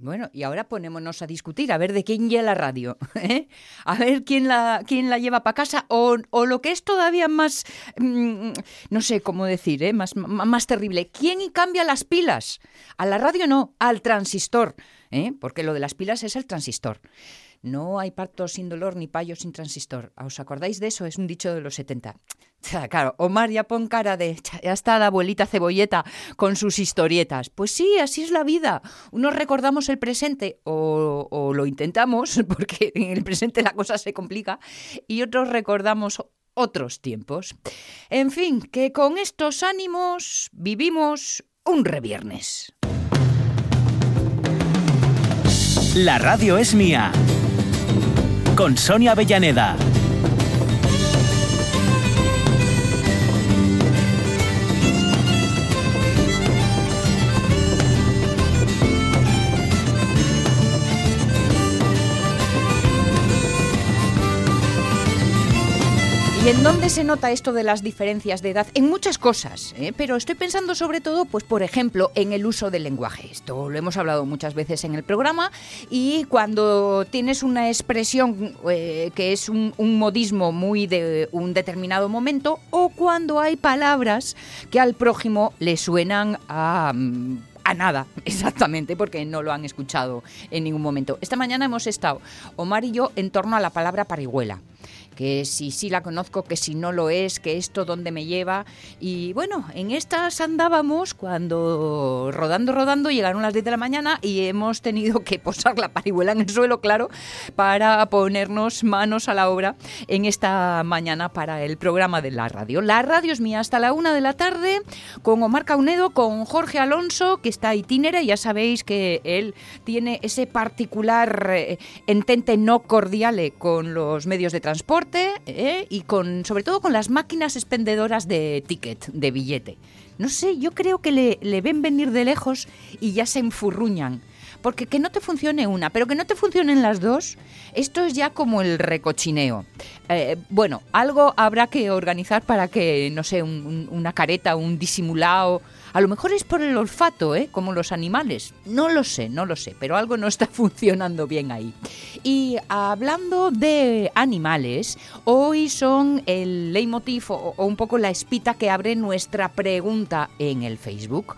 Bueno, y ahora ponémonos a discutir, a ver de quién lleva la radio, ¿eh? a ver quién la, quién la lleva para casa, o, o, lo que es todavía más, mmm, no sé cómo decir, ¿eh? más, más terrible, ¿quién cambia las pilas? A la radio no, al transistor, ¿eh? porque lo de las pilas es el transistor. No hay parto sin dolor ni payo sin transistor. ¿Os acordáis de eso? Es un dicho de los 70. Claro, Omar ya pon cara de ya está la abuelita cebolleta con sus historietas. Pues sí, así es la vida. Unos recordamos el presente o, o lo intentamos, porque en el presente la cosa se complica, y otros recordamos otros tiempos. En fin, que con estos ánimos vivimos un reviernes. La radio es mía con Sonia Avellaneda. ¿Y en dónde se nota esto de las diferencias de edad? En muchas cosas, ¿eh? pero estoy pensando sobre todo, pues por ejemplo, en el uso del lenguaje. Esto lo hemos hablado muchas veces en el programa y cuando tienes una expresión eh, que es un, un, modismo muy de un determinado momento o cuando hay palabras que al prójimo le suenan a a nada, exactamente, porque no lo han escuchado en ningún momento. Esta mañana hemos estado, Omar y yo, en torno a la palabra parihuela que si sí la conozco, que si no lo es, que esto dónde me lleva. Y bueno, en estas andábamos cuando rodando, rodando, llegaron las 10 de la mañana y hemos tenido que posar la parihuela en el suelo, claro, para ponernos manos a la obra en esta mañana para el programa de la radio. La radio es mía hasta la una de la tarde con Omar Caunedo, con Jorge Alonso, que está itinera, ya sabéis que él tiene ese particular eh, entente no cordiale con los medios de transporte ¿eh? y con sobre todo con las máquinas expendedoras de ticket, de billete. No sé, yo creo que le, le ven venir de lejos y ya se enfurruñan. Porque que no te funcione una, pero que no te funcionen las dos, esto es ya como el recochineo. Eh, bueno, algo habrá que organizar para que, no sé, un, un, una careta, un disimulado a lo mejor es por el olfato, ¿eh? como los animales. No lo sé, no lo sé, pero algo no está funcionando bien ahí. Y hablando de animales, hoy son el leitmotiv o, un poco la espita que abre nuestra pregunta en el Facebook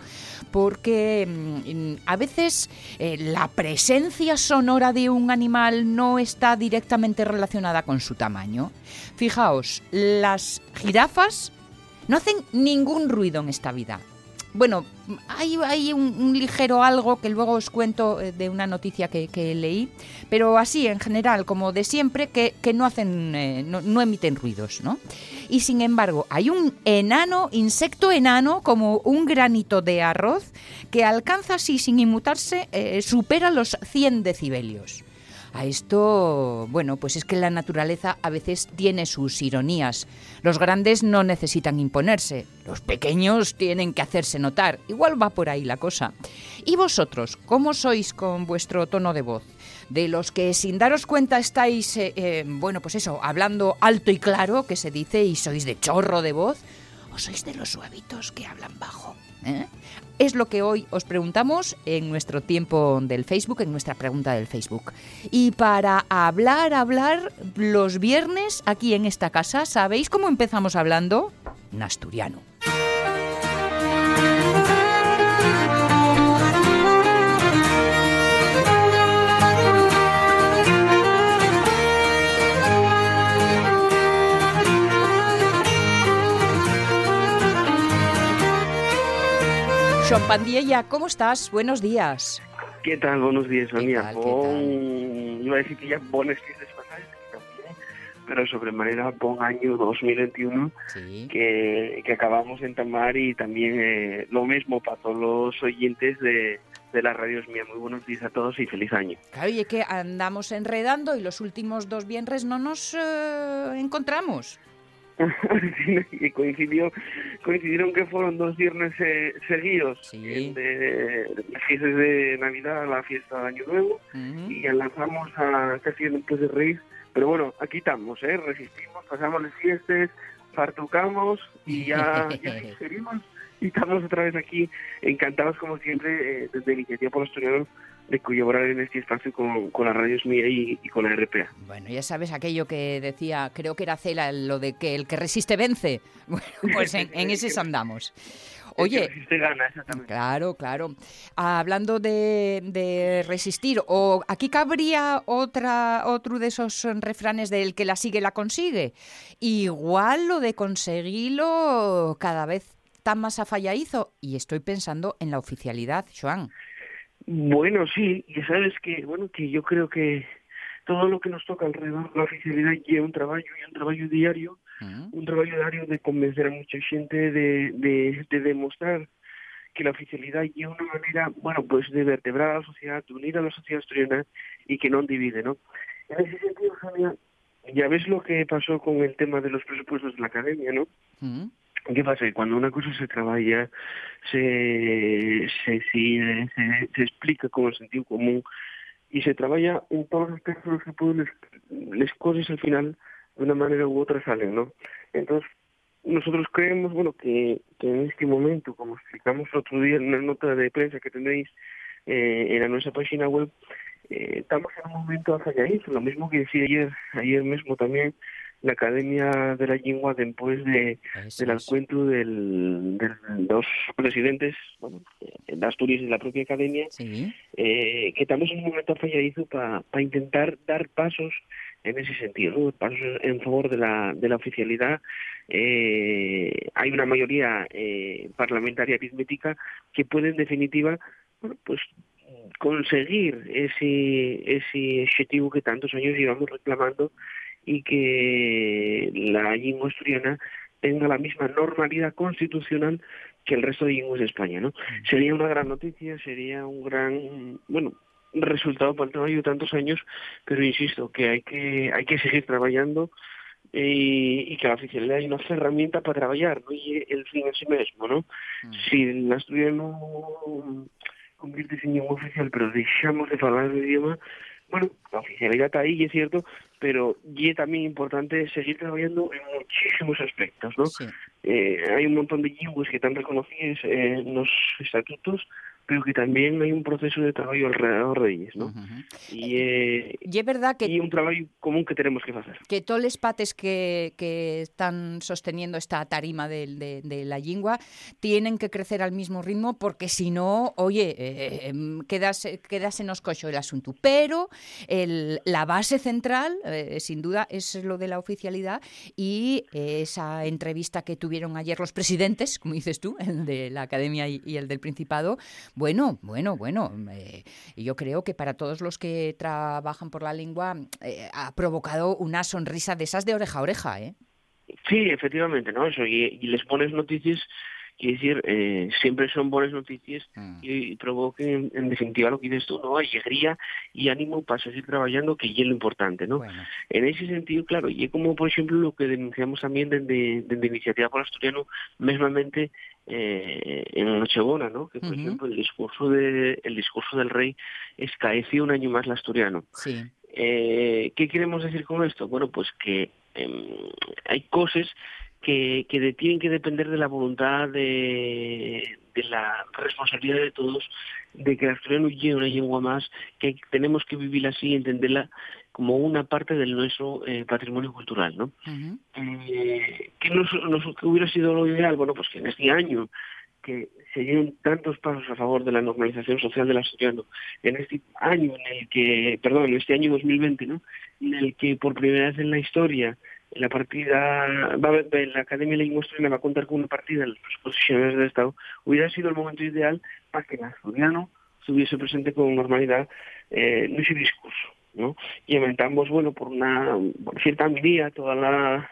porque mm, a veces eh, la presencia sonora de un animal no está directamente relacionada con su tamaño. Fijaos, las jirafas no hacen ningún ruido en esta vida. Bueno, hay, un, ligero algo que luego os cuento eh, de una noticia que, leí, pero así en general, como de siempre, que, no hacen, eh, no, no, emiten ruidos, ¿no? Y sin embargo, hay un enano, insecto enano, como un granito de arroz, que alcanza así, sin inmutarse, eh, supera los 100 decibelios. A esto, bueno, pues es que la naturaleza a veces tiene sus ironías. Los grandes no necesitan imponerse, los pequeños tienen que hacerse notar. Igual va por ahí la cosa. ¿Y vosotros, cómo sois con vuestro tono de voz? De los que sin daros cuenta estáis, eh, eh, bueno, pues eso, hablando alto y claro, que se dice, y sois de chorro de voz, o sois de los suavitos que hablan bajo. ¿Eh? Es lo que hoy os preguntamos en nuestro tiempo del Facebook, en nuestra pregunta del Facebook. Y para hablar, hablar los viernes aquí en esta casa, ¿sabéis cómo empezamos hablando? En asturiano. Joan Pandiella, ¿cómo estás? Buenos días. ¿Qué tal? Buenos días, Sonia. Bon... Iba a decir que ya fiestas pasadas, pero sobremanera buen año 2021 sí. que, que, acabamos en Tamar y también eh, lo mismo para todos los oyentes de, de la radio mía. Muy buenos días a todos y feliz año. Claro, y es que andamos enredando y los últimos dos viernes no nos eh, encontramos. y coincidió coincidieron que fueron dos viernes eh, seguidos sí. de, las fiestas de Navidad la fiesta de Año Nuevo uh -huh. y enlazamos a casi después de Reyes pero bueno aquí estamos ¿eh? resistimos pasamos las fiestas fartucamos y ya, ya seguimos y estamos otra vez aquí, encantados como siempre, eh, desde Iniciativa por los Asturianos, de colaborar en este espacio con, con la Radio y, con la RPA. Bueno, ya sabes aquello que decía, creo que era Cela, lo de que el que resiste vence. Bueno, pues en, en ese andamos. Oye, claro, claro. Hablando de, resistir, o aquí cabría otra otro de esos refranes del que la sigue la consigue. Igual lo de conseguirlo cada vez tan más afalladizo y estoy pensando en la oficialidad, Joan. Bueno, sí, y sabes que bueno que yo creo que todo lo que nos toca alrededor de la oficialidad lleva un trabajo y un trabajo diario un trabajo diario de convencer a mucha gente de, de, demostrar que la oficialidad es una manera, bueno, pues de vertebrar a la sociedad, de unir a la sociedad asturiana y que no divide, ¿no? En ese sentido, Javier, ya ves lo que pasó con el tema de los presupuestos de la academia, ¿no? ¿Qué pasa? Que cuando una cosa se trabaja, se, se, se, explica con el sentido común y se trabaja en todos los aspectos que pueden, las cosas al final de una manera u otra salen, ¿no? Entonces, nosotros creemos, bueno, que, en este momento, como explicamos el otro día en una nota de prensa que tendréis eh, en nuestra página web, eh, estamos en un momento afalladizo, lo mismo que decía ayer, ayer mismo también, la Academia de la Lengua después de, del encuentro del, de los presidentes, bueno, de Asturias y de la propia Academia, eh, que estamos en un momento afalladizo para intentar dar pasos en ese sentido, pasos en favor de la, de la oficialidad. Eh, hay una mayoría eh, parlamentaria aritmética que puede, en definitiva, bueno, pues conseguir ese, ese objetivo que tantos años llevamos reclamando y que la lengua asturiana tenga la misma normalidad constitucional que el resto de lenguas de España, ¿no? Mm. Sería una gran noticia, sería un gran, bueno, resultado para el trabajo de tantos años, pero insisto que hay que hay que seguir trabajando y, que la oficialidad hay una herramienta para trabajar, no y el fin en sí mismo, ¿no? Mm. Si la estudia no convierte en lengua oficial, pero dejamos de hablar el idioma, bueno, la oficialidad está ahí, es cierto, pero y es también importante seguir trabajando en muchísimos aspectos, ¿no? Eh, hay un montón de lenguas que están reconocidas en los estatutos, pero que también hay un proceso de trabajo alrededor de ellos, ¿no? y, eh, y es verdad que... Y un trabajo común que tenemos que hacer. Que todos los pates que, que están sosteniendo esta tarima de, de, de, la lengua tienen que crecer al mismo ritmo porque si no, oye, eh, em, quedas, quedas en oscocho el asunto. Pero el, la base central, eh, sin duda, es lo de la oficialidad y esa entrevista que tuvieron ayer los presidentes, como dices tú, el de la Academia y, y el del Principado, bueno, bueno, bueno. Eh, yo creo que para todos los que trabajan por la lengua eh, ha provocado una sonrisa de esas de oreja a oreja, ¿eh? Sí, efectivamente, ¿no? Eso, y, les pones noticias quiere decir, eh, siempre son buenas noticias mm. y, provoquen, en definitiva, lo que dices tú, ¿no? Alegría y ánimo para seguir trabajando, que es lo importante, ¿no? En ese sentido, claro, y como, por ejemplo, lo que denunciamos también desde, desde Iniciativa por Asturiano, mesmamente eh, en Nochebona, ¿no? Que, por ejemplo, el discurso, de, el discurso del rey escaeció un año más el asturiano. Sí. Eh, ¿Qué queremos decir con esto? Bueno, pues que em, hay cosas que, que tienen que depender de la voluntad de, de la responsabilidad de todos de que el asturiano llegue una lengua más, que tenemos que vivir así y entenderla como una parte de nuestro eh, patrimonio cultural, ¿no? eh, ¿qué, nos, hubiera sido lo ideal? Bueno, pues que en este año que se dieron tantos pasos a favor de la normalización social del asturiano, en este año en el que, perdón, en este año 2020, ¿no? En el que por primera vez en la historia la partida, va la Academia de Lengua va a contar con una partida de los posiciones del Estado, hubiera sido el momento ideal para que el asturiano estuviese presente con normalidad eh, en ese discurso. ¿no? Y aumentamos, bueno, por una por cierta medida toda la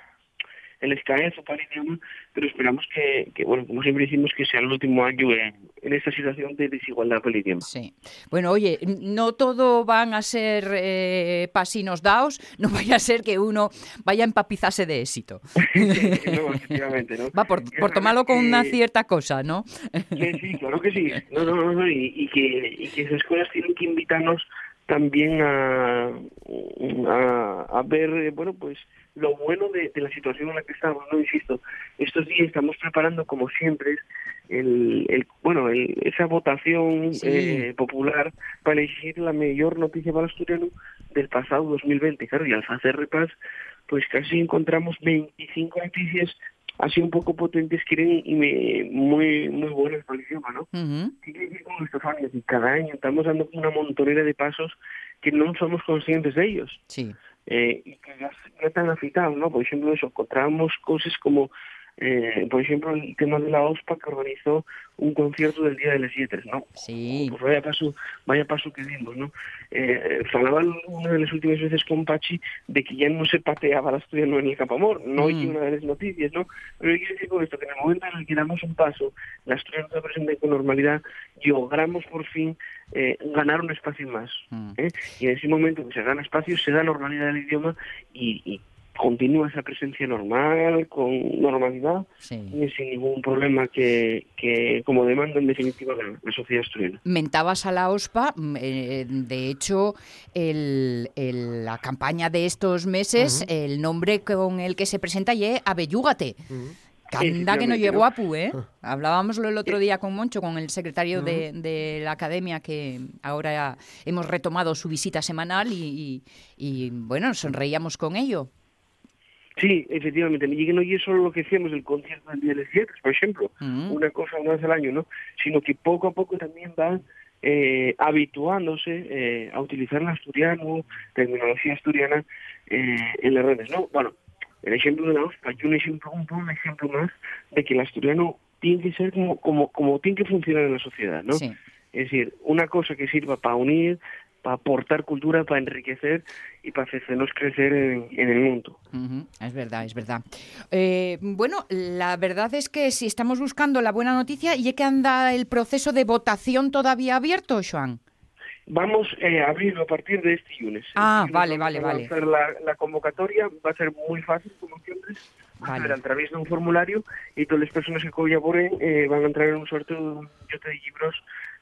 el escaezo para el idioma, pero esperamos que, que, bueno, como siempre decimos, que sea el último año en, en esta situación de desigualdad para el idioma. Sí. Bueno, oye, no todo van a ser eh, pasinos daos, no vaya a ser que uno vaya a empapizarse de éxito. no, efectivamente, ¿no? Va, por, por tomarlo con una cierta cosa, ¿no? sí, sí, claro que sí. No, no, no, y, y, que, y que esas escuelas tienen que invitarnos también a, a, a ver, eh, bueno, pues lo bueno de, la situación en la que estamos, no insisto, estos días estamos preparando como siempre el, bueno esa votación eh, popular para elegir la mayor noticia para el asturiano del pasado 2020. Claro, y al hacer repas, pues casi encontramos 25 noticias así un poco potentes quieren y muy muy buenas para el idioma, ¿no? ¿Qué quiere decir con estos años? Y cada año estamos dando una montonera de pasos que no somos conscientes de ellos. Sí. Eh, y que ya, ya están afitados, ¿no? Por ejemplo, eso, encontramos cosas como eh, por ejemplo, el tema de la OSPA que organizó un concierto del Día de las Siete, ¿no? Sí. Pues vaya paso, vaya paso que dimos, ¿no? Eh, una de las últimas veces con Pachi de que ya no se pateaba la asturiano en el Capamor, no hay mm. una de las noticias, ¿no? Pero yo quiero decir con esto que en el momento en el que damos un paso, la asturiano se presenta con normalidad, logramos por fin eh, ganar un espacio más. Mm. ¿eh? Y en ese momento que se gana espacio, se da normalidad del idioma y, y continúa esa presencia normal, con normalidad y sin ningún problema que, que como demanda en definitiva la, sociedad asturiana. Mentabas a la OSPA, mm, eh, de hecho, el, la campaña de estos meses, el nombre con el que se presenta es Abellúgate. Canda que no llegó a Pu, ¿eh? Hablábamoslo el otro día con Moncho, con el secretario de, la academia, que ahora hemos retomado su visita semanal y, y bueno, sonreíamos con ello. Sí, efectivamente. Y no es solo lo que hacemos el concierto del Día de las por ejemplo, mm. una cosa una vez al año, ¿no? Sino que poco a poco también van eh, habituándose eh, a utilizar el asturiano, terminología asturiana eh, en las redes, ¿no? Bueno, el ejemplo de la OSPA, yo un ejemplo, un, ejemplo más de que el asturiano tiene que ser como, como, como tiene que funcionar en la sociedad, ¿no? Es decir, una cosa que sirva para unir, para aportar cultura, para enriquecer y para hacernos crecer en, el mundo. Es verdad, es verdad. Eh, bueno, la verdad es que si estamos buscando la buena noticia, ¿y que anda el proceso de votación todavía abierto, Joan? Vamos eh, a abrirlo a partir de este lunes. Ah, vale, vale, vale. Hacer la, la, convocatoria va a ser muy fácil, como siempre. Vale. a través de un formulario y todas las personas que colaboren eh, van a entrar en un sorteo de un de libros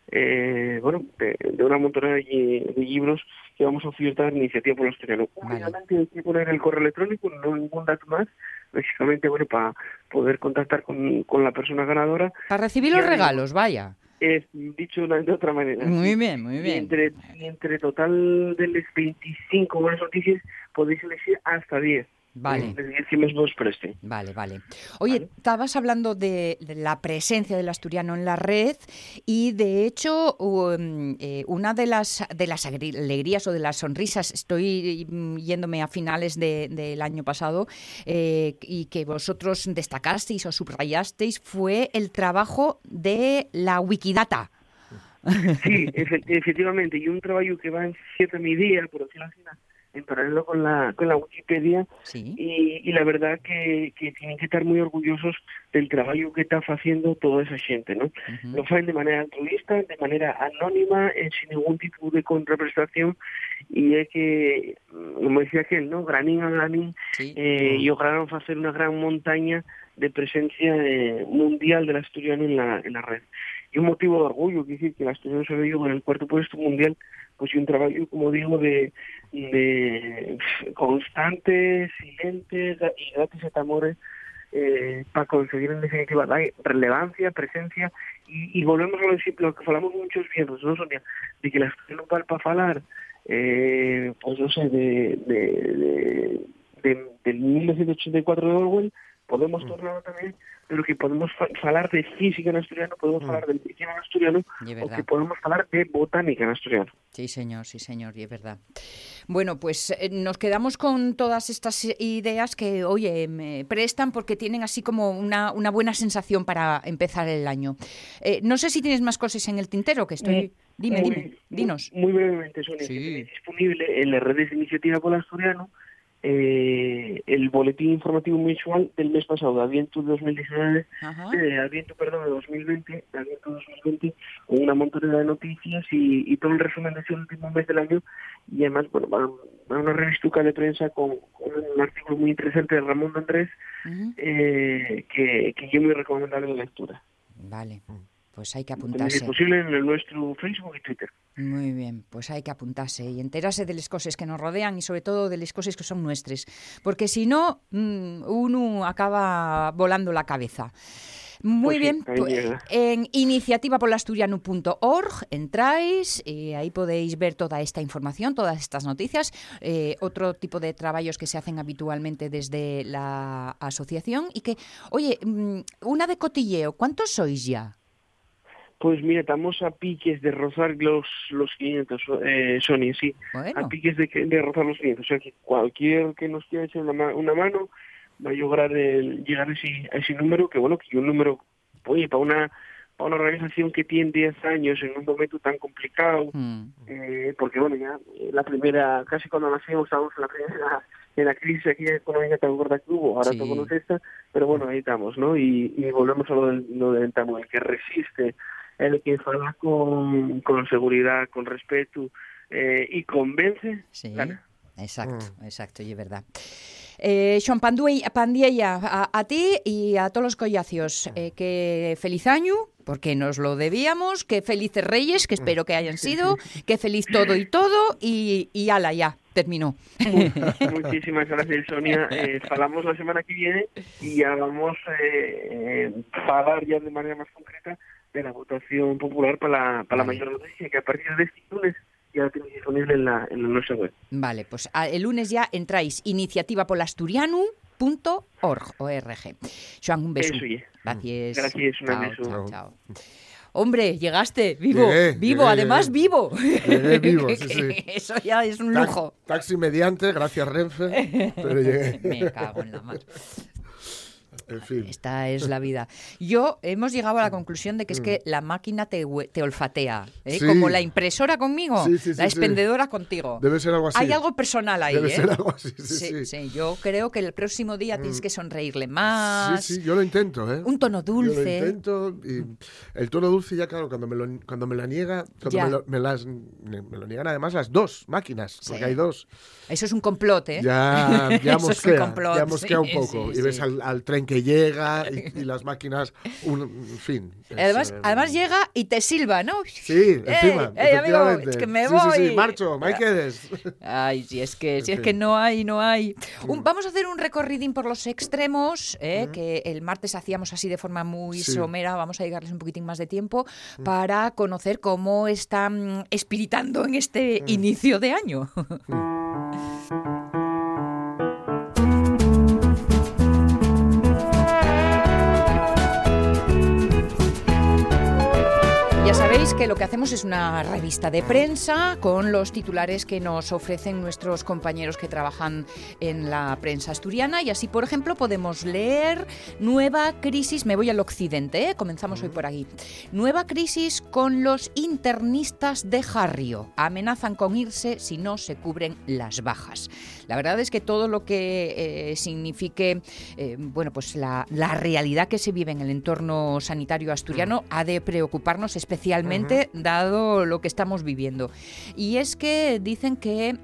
eh, bueno, de, una montonera de, libros que vamos a ofertar iniciativa por los asturiano. Obviamente hay que poner el correo electrónico, no ningún dato más, básicamente, bueno, para poder contactar con, con la persona ganadora. Para recibir los regalos, vaya. Es dicho de otra manera. Muy bien, muy bien. entre, entre total de las 25 buenas noticias podéis elegir hasta 10. Vale. Vale, vale. Oye, estabas hablando de, la presencia del asturiano en la red y de hecho um, eh, una de las, de las alegrías o de las sonrisas, estoy mm, yéndome a finales del año pasado eh, y que vosotros destacasteis o subrayasteis fue el trabajo de la Wikidata. Sí, efectivamente, y un trabajo que va en cierta medida, por decirlo así, en paralelo con la, con la Wikipedia y, y, la verdad que, que, tienen que estar muy orgullosos del trabajo que está haciendo toda esa gente, ¿no? Lo hacen de manera altruista, de manera anónima, eh, sin ningún tipo de contraprestación y es que, como decía aquel, ¿no? Granín a granín eh, y lograron hacer una gran montaña de presencia eh, mundial del asturiano en la, en la red. Y un motivo de orgullo, que decir que el asturiano se ve en el cuarto puesto mundial pues un trabajo, como digo, de, de constante, silente y gratis et amores eh, para conseguir en definitiva la relevancia, presencia y, y volvemos a decir lo que hablamos muchos viernes, ¿no, Sonia? De que la no para hablar eh, pues no sé, de, de, de, del 1984 de Orwell, podemos mm. tornarlo también pero que podemos hablar de física en asturiano, podemos hablar mm. de medicina en asturiano, o que podemos hablar de botánica en asturiano. Sí, señor, sí, señor, y es verdad. Bueno, pues eh, nos quedamos con todas estas ideas que, oye, me prestan porque tienen así como una, una buena sensación para empezar el año. Eh, no sé si tienes más cosas en el tintero, que estoy... Eh, dime, dime, dinos. Muy, brevemente, Sonia, disponible en las redes de Iniciativa por Asturiano, eh, el boletín informativo mensual del mes pasado, de Aviento 2019, eh, Aviento, perdón, de 2020, de Aviento 2020, con una montonera de noticias y, todo el resumen de ese último mes del año, y además, bueno, va, una revistuca de prensa con, un artículo muy interesante de Ramón Andrés, eh, que, que yo muy recomendable de lectura. Vale. Pues hay que apuntarse. Es posible en nuestro Facebook y Twitter. Muy bien, pues hay que apuntarse y enterarse de las cosas que nos rodean y sobre todo de las cosas que son nuestras, porque si no, mm, uno acaba volando la cabeza. Muy bien, pues, en iniciativapolasturiano.org entráis y ahí podéis ver toda esta información, todas estas noticias, eh, otro tipo de trabajos que se hacen habitualmente desde la asociación y que, oye, mm, una de cotilleo, ¿cuántos sois ya? Pues mira, estamos a piques de rozar los, los 500, eh, Sony, sí. A piques de, de rozar los 500. O sea, que cualquier que nos quiera echar una, una mano va a lograr llegar a ese, a ese número, que bueno, que un número, oye, para una para una organización que tiene 10 años en un momento tan complicado, mm. eh, porque bueno, ya eh, la primera, casi cuando nacimos estábamos en la primera, en la crisis aquí económica tan gorda que hubo, ahora sí. todo esta, pero bueno, ahí estamos, ¿no? Y, y volvemos a lo del, lo del el que resiste, el que fala con, con seguridad, con respeto eh, y convence. Sí, exacto, mm. exacto, y es verdad. Eh, Joan Pandiella, a, a, ti y a todos los collacios, eh, que feliz año, porque nos lo debíamos, que felices reyes, que espero que hayan sido, que feliz todo y todo, y, y ala, ya, terminó. Muchísimas gracias, Sonia. Eh, falamos la semana que viene y ya vamos eh, a hablar ya de manera más concreta de la votación popular para la, para la mayor noticia, que a partir de este lunes ya la tenéis disponible en la, en la nuestra web. Vale, pues a, el lunes ya entráis iniciativapolasturianu.org. Joan, un beso. Eso, Gracias. Gracias, un chao, beso. Chao, chao. Hombre, llegaste, vivo, Llegué, vivo, llegué, además llegué. vivo. Llegué vivo, sí, sí. Eso ya es un Ta- lujo. Taxi mediante, gracias Renfe, pero llegué. Me cago en la mar. En fin. Esta es la vida. Yo hemos llegado a la conclusión de que es que la máquina te, te olfatea, ¿eh? Mm. Sí. como la impresora conmigo, Sí, sí, la expendedora contigo. Debe ser algo así. Hay algo personal ahí, Debe ¿eh? ser algo así, sí, yo creo que el próximo día tienes que sonreírle más. Sí, sí, yo lo intento, ¿eh? Un tono Yo dulce. lo intento y el tono dulce ya, claro, cuando me lo, cuando me la niega, cuando me lo, me las, me lo niegan además las dos máquinas, porque hay dos, Eso es un complot, ¿eh? ya, ya Eso es un mosquea, complot, ya mosquea un poco. y ves al, al tren que llega y, y las máquinas, un, en fin. es, Además, eh, además llega y te silba, ¿no? Sí, encima, ¡Ey, amigo! Es que me sí, voy. Sí, sí, marcho, me quedes. Ay, si es que, si es que no hay, no hay. Mm. Un- vamos a hacer un recorridín por los extremos, ¿eh? que el martes hacíamos así de forma muy Sí. somera. Vamos a dedicarles un poquitín más de tiempo para conocer cómo están espiritando en este Mm. inicio de año. Ya sabéis que lo que hacemos es una revista de prensa con los titulares que nos ofrecen nuestros compañeros que trabajan en la prensa asturiana y así, por ejemplo, podemos leer Nueva crisis, me voy al occidente, ¿eh? comenzamos hoy por aquí. Nueva crisis con los internistas de Jarrio. Amenazan con irse si no se cubren las bajas. La verdad es que todo lo que eh, signifique eh, bueno, pues la, la realidad que se vive en el entorno sanitario asturiano ha de preocuparnos especialmente dado lo que estamos viviendo. Y es que dicen que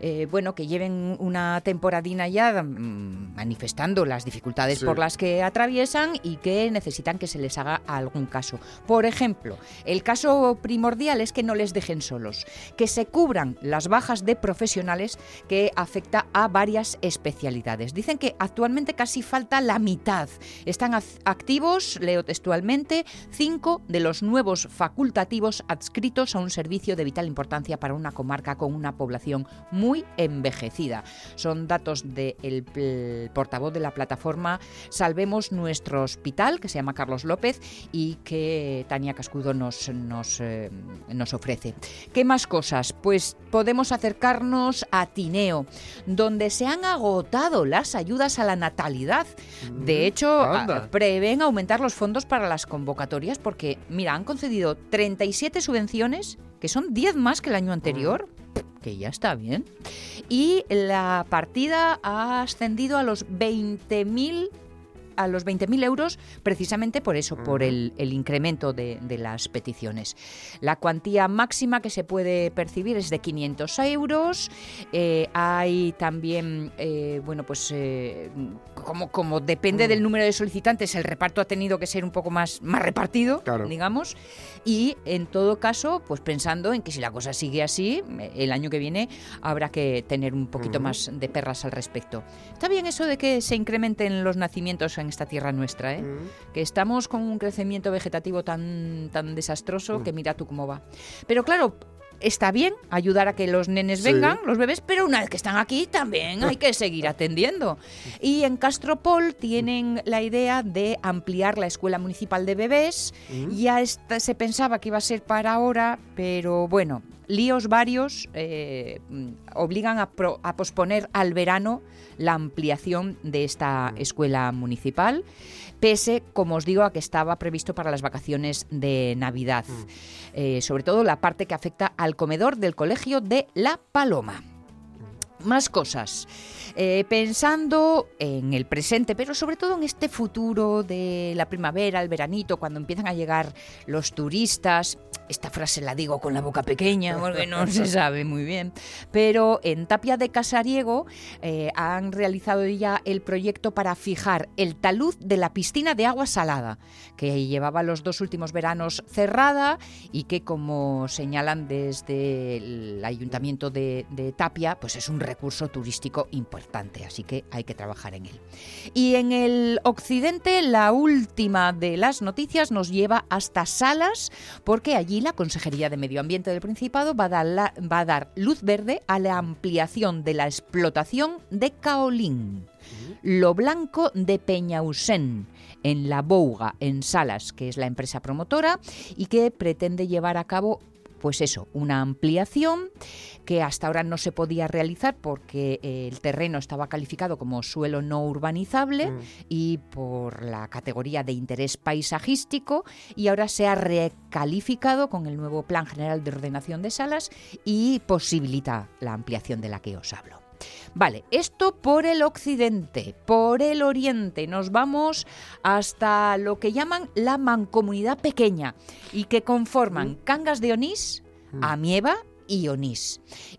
eh, bueno, que lleven una temporadina ya mm, manifestando las dificultades Sí. por las que atraviesan y que necesitan que se les haga algún caso. Por ejemplo, el caso primordial es que no les dejen solos, que se cubran las bajas de profesionales que afecta a varias especialidades. Dicen que actualmente casi falta la mitad. Están ac- activos, leo textualmente, cinco de los nuevos facultativos adscritos a un servicio de vital importancia para una comarca con una población muy envejecida. Son datos del portavoz de la plataforma Salvemos nuestro hospital, que se llama Carlos López y que Tania Cascudo nos, nos, eh, nos ofrece. ¿Qué más cosas? Pues podemos acercarnos a Tineo, donde se han agotado las ayudas a la natalidad. De hecho, a- anda. prevén aumentar los fondos para las convocatorias porque, mira, han concedido 37 subvenciones, que son 10 más que el año anterior, que ya está bien, y la partida ha ascendido a los 20.000 a los 20.000 euros precisamente por eso, por el, el incremento de, de las peticiones. La cuantía máxima que se puede percibir es de 500 euros. Eh, hay también, eh, bueno, pues eh, como, como depende del número de solicitantes, el reparto ha tenido que ser un poco más, más repartido, Claro. digamos. Y en todo caso, pues pensando en que si la cosa sigue así, el año que viene habrá que tener un poquito más de perras al respecto. Está bien eso de que se incrementen los nacimientos en esta tierra nuestra, ¿eh? Mm. que estamos con un crecimiento vegetativo tan, tan desastroso Mm. que mira tú cómo va. Pero claro, está bien ayudar a que los nenes Sí. vengan, los bebés, pero una vez que están aquí también hay que seguir atendiendo. Y en Castropol tienen la idea de ampliar la escuela municipal de bebés. Mm. Ya se pensaba que iba a ser para ahora, pero bueno, líos varios eh, mm, obligan a, pro- a posponer al verano la ampliación de esta escuela municipal, pese, como os digo, a que estaba previsto para las vacaciones de Navidad. Eh, sobre todo la parte que afecta al comedor del colegio de La Paloma. Más cosas. Eh, pensando en el presente, pero sobre todo en este futuro de la primavera, el veranito, cuando empiezan a llegar los turistas. Esta frase la digo con la boca pequeña porque no se sabe muy bien. Pero en Tapia de Casariego eh, han realizado ya el proyecto para fijar el talud de la piscina de agua salada, que llevaba los dos últimos veranos cerrada y que, como señalan desde el ayuntamiento de, de Tapia, pues es un recurso turístico importante, así que hay que trabajar en él. Y en el occidente, la última de las noticias nos lleva hasta Salas, porque allí la Consejería de Medio Ambiente del Principado va a dar, la- va a dar luz verde a la ampliación de la explotación de caolín. Lo Blanco de Peñausén, en La Bouga, en Salas, que es la empresa promotora y que pretende llevar a cabo pues eso, una ampliación que hasta ahora no se podía realizar porque eh, el terreno estaba calificado como suelo no urbanizable Mm. y por la categoría de interés paisajístico y ahora se ha recalificado con el nuevo Plan General de Ordenación de Salas y posibilita la ampliación de la que os hablo. Vale, esto por el occidente, por el oriente. Nos vamos hasta lo que llaman la mancomunidad pequeña y que conforman Cangas de Onís, Amieva y.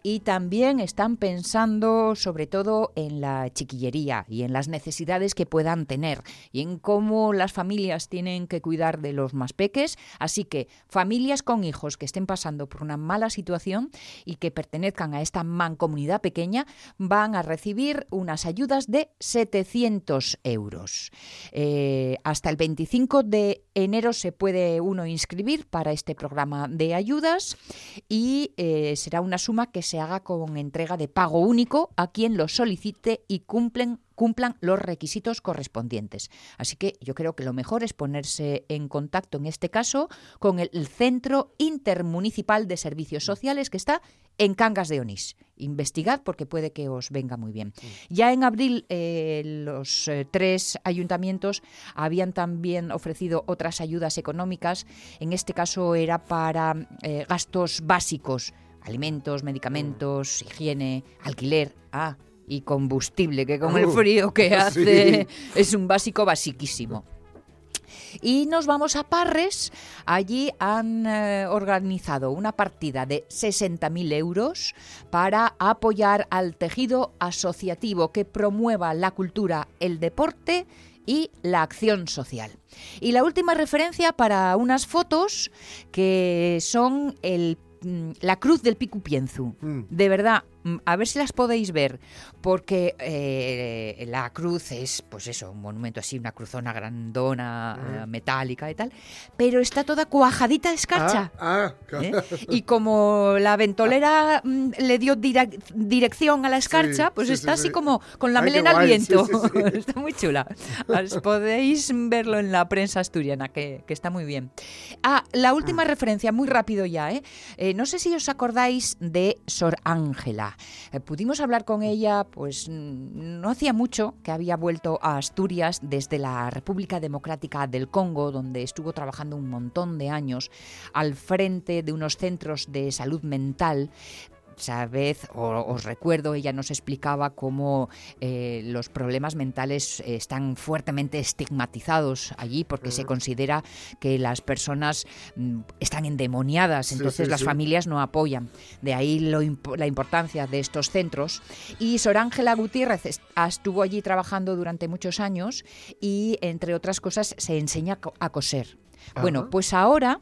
Y también están pensando sobre todo en la chiquillería y en las necesidades que puedan tener y en cómo las familias tienen que cuidar de los más peques. Así que familias con hijos que estén pasando por una mala situación y que pertenezcan a esta mancomunidad pequeña van a recibir unas ayudas de 700 euros. Eh, hasta el 25 de enero se puede uno inscribir para este programa de ayudas y eh, será una suma que se haga con entrega de pago único a quien lo solicite y cumplen cumplan los requisitos correspondientes. Así que yo creo que lo mejor es ponerse en contacto, en este caso, con el Centro Intermunicipal de Servicios Sociales que está en Cangas de Onís. Investigad porque puede que os venga muy bien. Ya en abril eh, los eh, tres ayuntamientos habían también ofrecido otras ayudas económicas. En este caso era para eh, gastos básicos, alimentos, medicamentos, higiene, alquiler. Ah, y combustible, que con el frío que sí. hace es un básico basiquísimo. Y nos vamos a Parres. Allí han eh, organizado una partida de 60.000 euros para apoyar al tejido asociativo que promueva la cultura, el deporte y la acción social. Y la última referencia para unas fotos que son el, mm, la cruz del Picu Pienzu. Mm. De verdad, mm, a ver si las podéis ver, porque eh, la cruz es, pues eso, un monumento así, una cruzona grandona, eh, metálica y tal, pero está toda cuajadita de escarcha. Ah, ah, claro. ¿eh? Y como la ventolera mm, le dio dirección a la escarcha, Sí, pues sí, está sí, así sí. como con la Ay, melena al viento. está muy chula. Os podéis verlo en la prensa asturiana, que, que está muy bien. Ah, la última referencia, muy rápido ya. ¿eh? Eh, no sé si os acordáis de Sor Ángela. Eh, pudimos hablar con ella, pues no hacía mucho que había vuelto a Asturias desde la República Democrática del Congo, donde estuvo trabajando un montón de años al frente de unos centros de salud mental Sabed, o- os recuerdo, ella nos explicaba cómo eh, los problemas mentales están fuertemente estigmatizados allí porque se considera que las personas mm, están endemoniadas, entonces sí, las sí. familias no apoyan. De ahí lo la importancia de estos centros. Y Sor Ángela Gutiérrez est- estuvo allí trabajando durante muchos años y, entre otras cosas, se enseña a co- a coser. Bueno, Ajá. pues ahora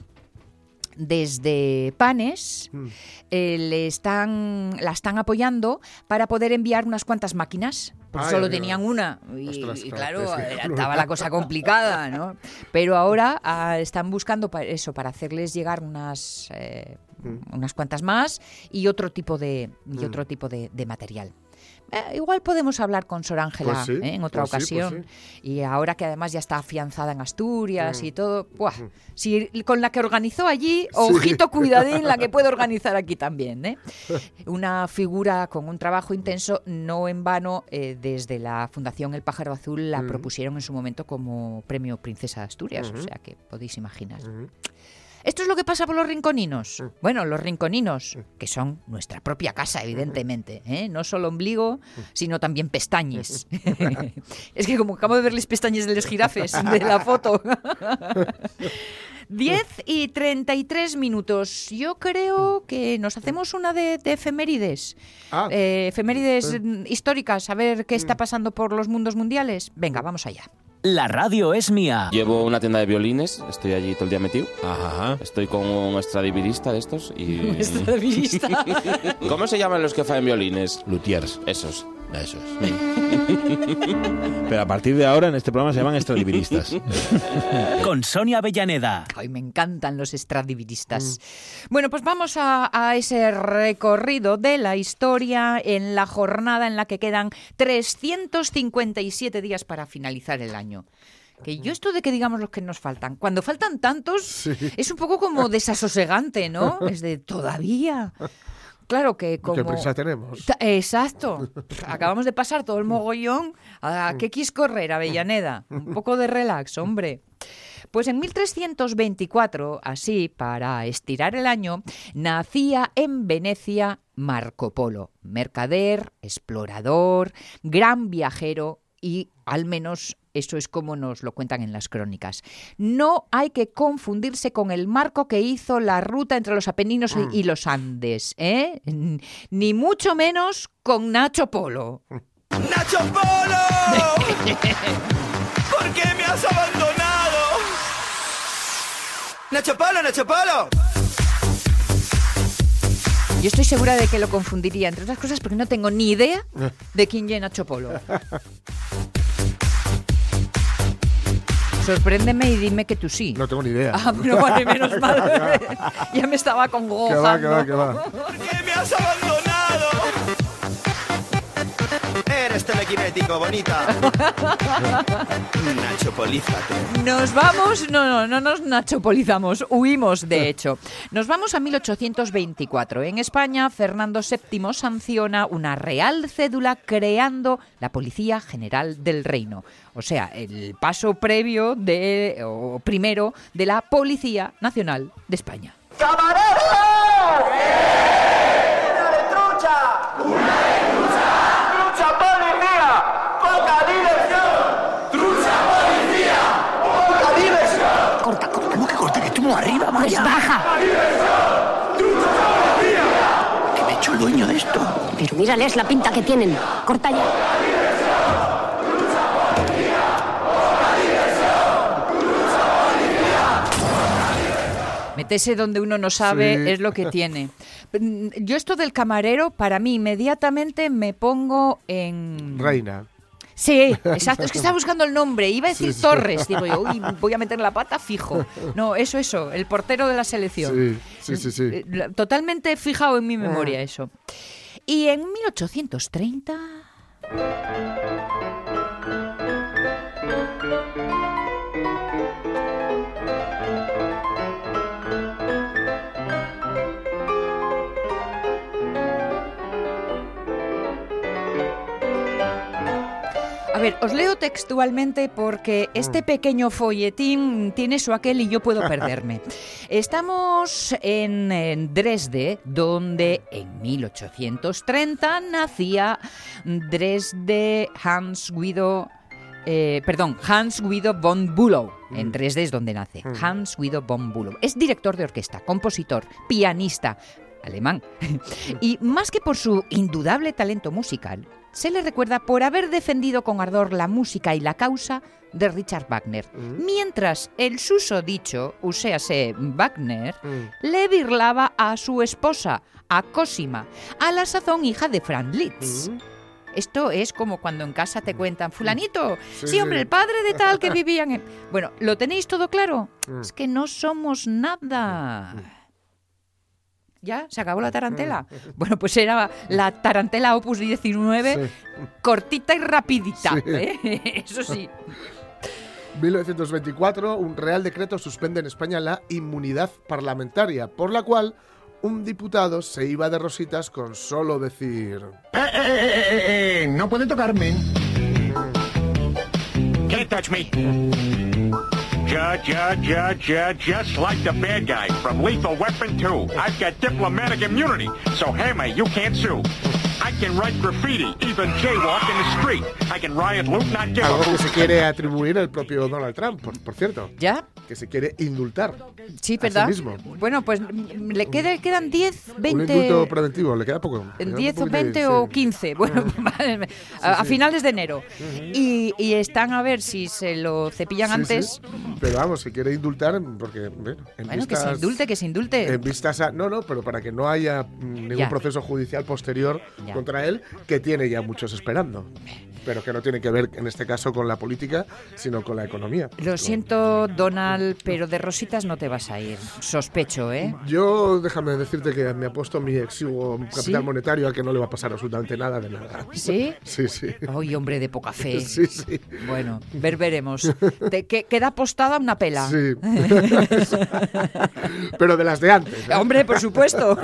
desde Panes Mm. eh, le están, la están apoyando para poder enviar unas cuantas máquinas. Ay, solo tenían una y, Ostras, y claro, estaba la cosa complicada, ¿no? Pero ahora ah, están buscando pa- eso para hacerles llegar unas eh, Mm. unas cuantas más y otro tipo de y otro tipo de, de material. Eh, igual podemos hablar con Sor Ángela Pues sí, ¿eh? en otra pues sí, pues ocasión. Y ahora que además ya está afianzada en Asturias Mm. y todo, ¡buah! si con la que organizó allí, ojito cuidadín, la que puede organizar aquí también. ¿eh? Una figura con un trabajo intenso, no en vano, eh, desde la Fundación El Pájaro Azul la Mm. propusieron en su momento como premio Princesa de Asturias, o sea que podéis imaginar. ¿Esto es lo que pasa por los rinconinos? Mm. Bueno, los rinconinos, que son nuestra propia casa, evidentemente. ¿eh? No solo ombligo, sino también pestañes. es que como acabo de ver las pestañas de los jirafes de la foto. 10 y 33 minutos. Yo creo que nos hacemos una de, de efemérides. Ah, Eh, efemérides eh. mm, históricas, a ver qué está pasando por los mundos mundiales. Venga, vamos allá. La radio es mía. Llevo una tienda de violines, estoy allí todo el día metido. Ajá. Estoy con un extradivirista de estos y... Estadivista. ¿Cómo se llaman los que faen violines? Luthiers. Esos. Eso es. Pero a partir de ahora en este programa se llaman extradiviristas. Con Sonia Avellaneda. Ay, me encantan los extradiviristas. Bueno, pues vamos a, a ese recorrido de la historia en la jornada en la que quedan 357 días para finalizar el año. Que yo esto de que digamos los que nos faltan, cuando faltan tantos, es un poco como desasosegante, ¿no? Es de todavía. Claro que como... ¿Qué prisa tenemos? Exacto. Acabamos de pasar todo el mogollón. ¿A qué quis correr, Avellaneda? Un poco de relax, hombre. Pues en 1324, así, para estirar el año, nacía en Venecia Marco Polo, mercader, explorador, gran viajero y al menos eso es como nos lo cuentan en las crónicas. No hay que confundirse con el marco que hizo la ruta entre los Apeninos y- los Andes, ¿eh? Ni mucho menos con Nacho Polo. ¡Nacho Polo! ¿Por qué me has abandonado? ¡Nacho Polo, Nacho Polo! Yo estoy segura de que lo confundiría, entre otras cosas, porque no tengo ni idea de quién es Nacho Polo. Sorpréndeme y dime que tú sí. No tengo ni idea. Ah, pero vale, menos mal. ya me estaba que va, que va, que va. ¿Por qué me has abandonado? Eres telequinético, bonita. Nacho, polízate. Nos vamos, no, no, no nos nachopolizamos, huimos de hecho. Nos vamos a 1824. En España, Fernando VII sanciona una real cédula creando la Policía General del Reino. O sea, el paso previo de, o primero, de la Policía Nacional de España. ¡Camarero! ¡Una de trucha! ¡Una de trucha! ¡Trucha policía! ¡Poca diversión! ¡Trucha policía! ¡Poca diversión! Corta, corta, no que estuvo arriba, vaya. baja. Que me he hecho el dueño de esto. Pero mírales la pinta que tienen. Corta ya. Meterse donde uno no sabe Sí. es lo que tiene. Mm, Yo esto del camarero, para mí, inmediatamente me pongo en... Reina. Sí, exacto. Es que estaba buscando el nombre. Iba a decir Sí, sí. Torres. Digo yo, uy, voy a meter la pata fijo. No, eso, eso. El portero de la selección. Sí, sí, sí, sí. Eh, Totalmente fijado en mi memoria eso. Y en 1830... A ver, os leo textualmente porque este pequeño folletín tiene su aquel y yo puedo perderme. Estamos en, en Dresde, donde en 1830 nacía Dresde Hans Guido. eh, perdón, Hans Guido von Bülow. En Dresde es donde nace. Hans Guido von Bülow. Es director de orquesta, compositor, pianista, alemán. y más que por su indudable talento musical, se le recuerda por haber defendido con ardor la música y la causa de Richard Wagner. Mm. Mientras el susodicho, uséase Wagner, Mm. le birlaba a su esposa, a Cosima, a la sazón hija de Franz Liszt. Mm. Esto es como cuando en casa te cuentan, fulanito, Sí, sí, hombre, sí. el padre de tal que vivían en... Bueno, ¿lo tenéis todo claro? Es que no somos nada. ¿Ya? ¿Se acabó la tarantela? Bueno, pues era la tarantela Opus 19, Sí. cortita y rapidita. Sí. ¿eh? Eso sí. 1924, un Real Decreto suspende en España la inmunidad parlamentaria, por la cual un diputado se iba de rositas con solo decir... Eh, eh, eh, eh, eh, no puede tocarme. Can't touch me. Just, just, just, just, just like the bad guy from Lethal Weapon 2. I've got diplomatic immunity, so Hammer, you can't sue. I can write graffiti, even jaywalk in the street. I can riot, loot, not give Algo que se quiere atribuir el propio Donald Trump, por, por cierto. ¿Ya? Que se quiere indultar. Sí, A sí ¿verdad? mismo. Bueno, pues mm, le queda- quedan 10, Un 20... indulto preventivo, le queda poco. le queda 10 o un poquito, 20 sí. o 15, bueno, vale, a, a finales de enero. y, y están a ver si se lo cepillan Sí, antes. sí. Pero vamos, se quiere indultar porque, bueno, en Bueno, que se vistas- indulte, que se indulte. En vistas a. No, no, pero para que no haya mm, ningún Ya. proceso judicial posterior Ya. Contra él, que tiene ya muchos esperando. Pero que no tiene que ver, en este caso, con la política, sino con la economía. Lo siento, Donald, pero de rositas no te vas a ir. Sospecho, ¿eh? Yo, déjame decirte que me apuesto mi exiguo capital ¿Sí? monetario a que no le va a pasar absolutamente nada de nada. ¿Sí? Sí, sí. Ay, hombre de poca fe. Sí, sí. Bueno, ver, veremos. Te, que- queda apostada una pela. Sí. Pero de las de antes. ¿eh? Hombre, por supuesto.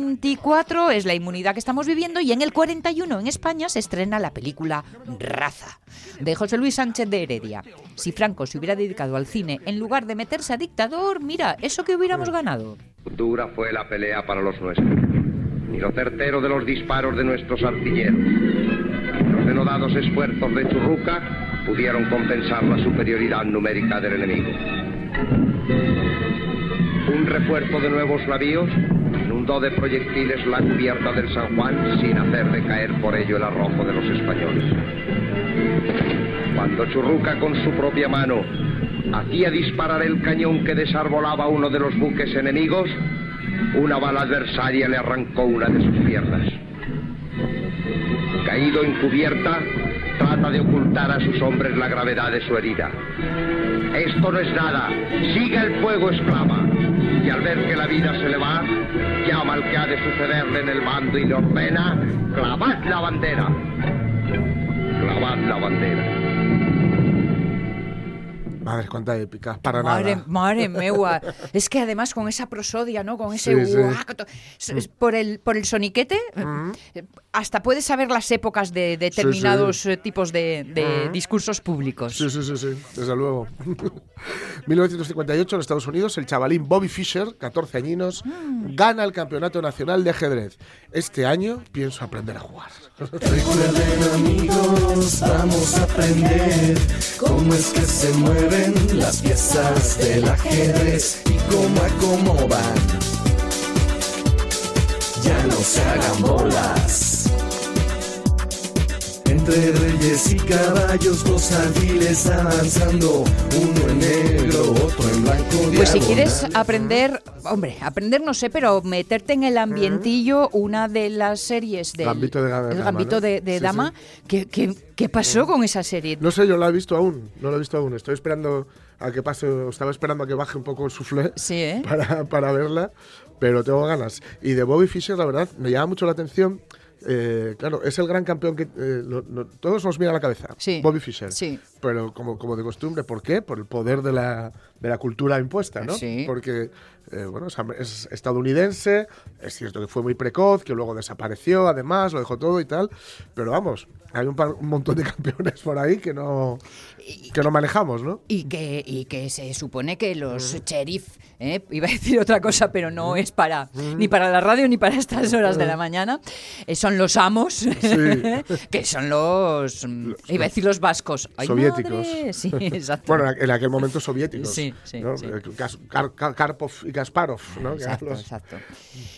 1924 es la inmunidad que estamos viviendo y en el 41 en España se estrena la película Raza de José Luis Sánchez de Heredia. Si Franco se hubiera dedicado al cine en lugar de meterse a dictador, mira, eso que hubiéramos ganado. Dura fue la pelea para los nuestros. Ni lo certero de los disparos de nuestros artilleros. Los denodados esfuerzos de Churruca pudieron compensar la superioridad numérica del enemigo. Un refuerzo de nuevos navíos de proyectiles la cubierta del San Juan sin hacer decaer por ello el arrojo de los españoles. Cuando Churruca con su propia mano hacía disparar el cañón que desarbolaba uno de los buques enemigos, una bala adversaria le arrancó una de sus piernas. Caído en cubierta, trata de ocultar a sus hombres la gravedad de su herida. Esto no es nada, siga el fuego, exclama. Y al ver que la vida se le va, llama al que ha de sucederle en el mando y le ordena, clavad la bandera. Clavad la bandera. Madre, cuánta épica. Para Madre, nada. madre meua. Es que además con esa prosodia, ¿no? Con ese Sí, por el por el soniquete eh, hasta puedes saber las épocas de determinados eh, tipos de, de discursos públicos. Sí, sí, sí, sí, desde luego. 1958 en Estados Unidos, el chavalín Bobby Fischer, 14 añinos, Mm. gana el Campeonato Nacional de Ajedrez. Este año pienso aprender a jugar. Recuerden amigos, vamos a aprender cómo es que se las piezas del ajedrez y cómo acomodan. Ya no se hagan bolas. Entre reyes y caballos, dos alfiles avanzando, uno en negro, otro en blanco. Pues si quieres aprender, hombre, aprender no sé, pero meterte en el ambientillo, una de las series del Gambito de Dama, el ¿no? Gambito de, de Sí, Dama, ¿qué, qué, qué pasó con esa serie? No sé, yo la he visto aún, no la he visto aún. Estoy esperando a que pase, estaba esperando a que baje un poco el soufflé Sí, ¿eh? para, para verla, pero tengo ganas. Y de Bobby Fischer, la verdad, me llama mucho la atención. Eh, claro, es el gran campeón que eh, lo- lo- todos nos viene a la cabeza. Sí. Bobby Fischer. Sí. Pero como, como de costumbre, ¿por qué? Por el poder de la, de la cultura impuesta, ¿no? Sí. Porque, eh, bueno, es, estadounidense, es cierto que fue muy precoz, que luego desapareció, además, lo dejó todo y tal, pero vamos, hay un, par- un montón de campeones por ahí que no, que no manejamos, ¿no? Y que, y que se supone que los sheriff, ¿eh? iba a decir otra cosa, pero no es para ni para la radio ni para estas horas de la mañana, eh, son los amos, que son los, mm, iba a decir los vascos, Ay, soviéticos. Sí, exacto. bueno, en aquel momento soviéticos. Sí, sí, ¿no? sí. Kar- Karpov y Kasparov, ¿no? Exacto, exacto.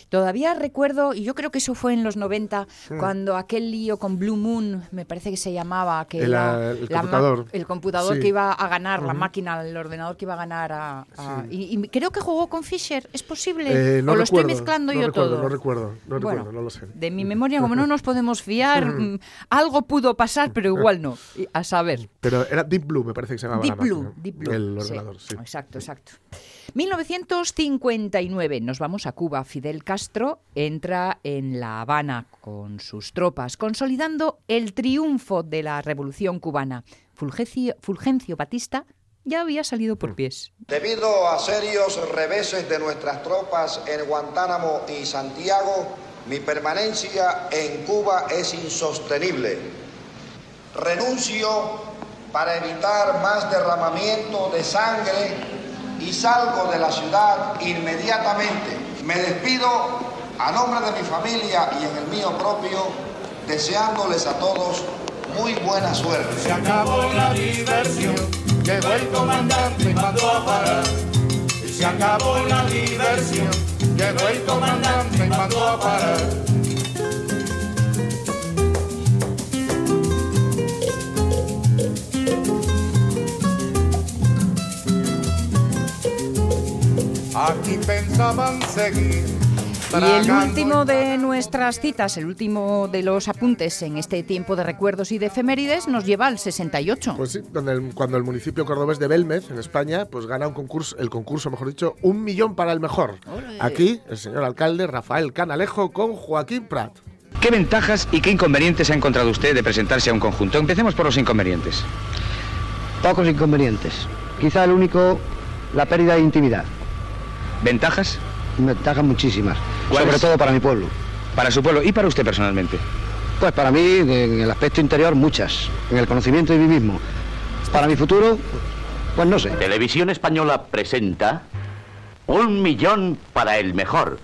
Todavía recuerdo, y yo creo que eso fue en los 90, Mm. cuando aquel lío con Blue Moon, me parece que se llamaba, que El, era ah, el la computador. el computador Sí. que iba a ganar, la máquina, el ordenador que iba a ganar a... a- Sí. y, y creo que jugó con Fisher, ¿es posible? Eh, no ¿O lo estoy mezclando no yo recuerdo, todo? No recuerdo, no Bueno, recuerdo, no lo sé. De mi memoria, como no nos podemos fiar, mm, algo pudo pasar, pero igual no. A saber. Pero era Deep Blue, me parece que se llamaba Deep la Blue. Deep Blue, El sí. ordenador, sí. Exacto, exacto. 1959, nos vamos a Cuba. Fidel Castro entra en La Habana con sus tropas, consolidando el triunfo de la Revolución cubana. Fulgencio, Fulgencio Batista ya había salido por pies. Debido a serios reveses de nuestras tropas en Guantánamo y Santiago, mi permanencia en Cuba es insostenible. Renuncio para evitar más derramamiento de sangre y salgo de la ciudad inmediatamente. Me despido a nombre de mi familia y en el mío propio, deseándoles a todos muy buena suerte. Se acabó la diversión, llegó el comandante y mandó a parar. Se acabó la diversión, llegó el comandante y mandó a parar. Aquí pensaban seguir. Y el último de nuestras citas, el último de los apuntes en este tiempo de recuerdos y de efemérides, nos lleva al 68. Pues sí, donde el- cuando el municipio cordobés de Belmez, en España, pues gana un concurso, el concurso, mejor dicho, un millón para el mejor. Aquí, el señor alcalde Rafael Canalejo con Joaquín Prat. ¿Qué ventajas y qué inconvenientes ha encontrado usted de presentarse a un conjunto? Empecemos por los inconvenientes. Pocos inconvenientes. Quizá el único, la pérdida de intimidad. ¿Ventajas? Ventajas muchísimas. Sobre todo para mi pueblo. Para su pueblo y para usted personalmente. Pues para mí, en el aspecto interior, muchas. En el conocimiento de mí mismo. Para mi futuro, pues no sé. Televisión Española presenta Un millón para el mejor.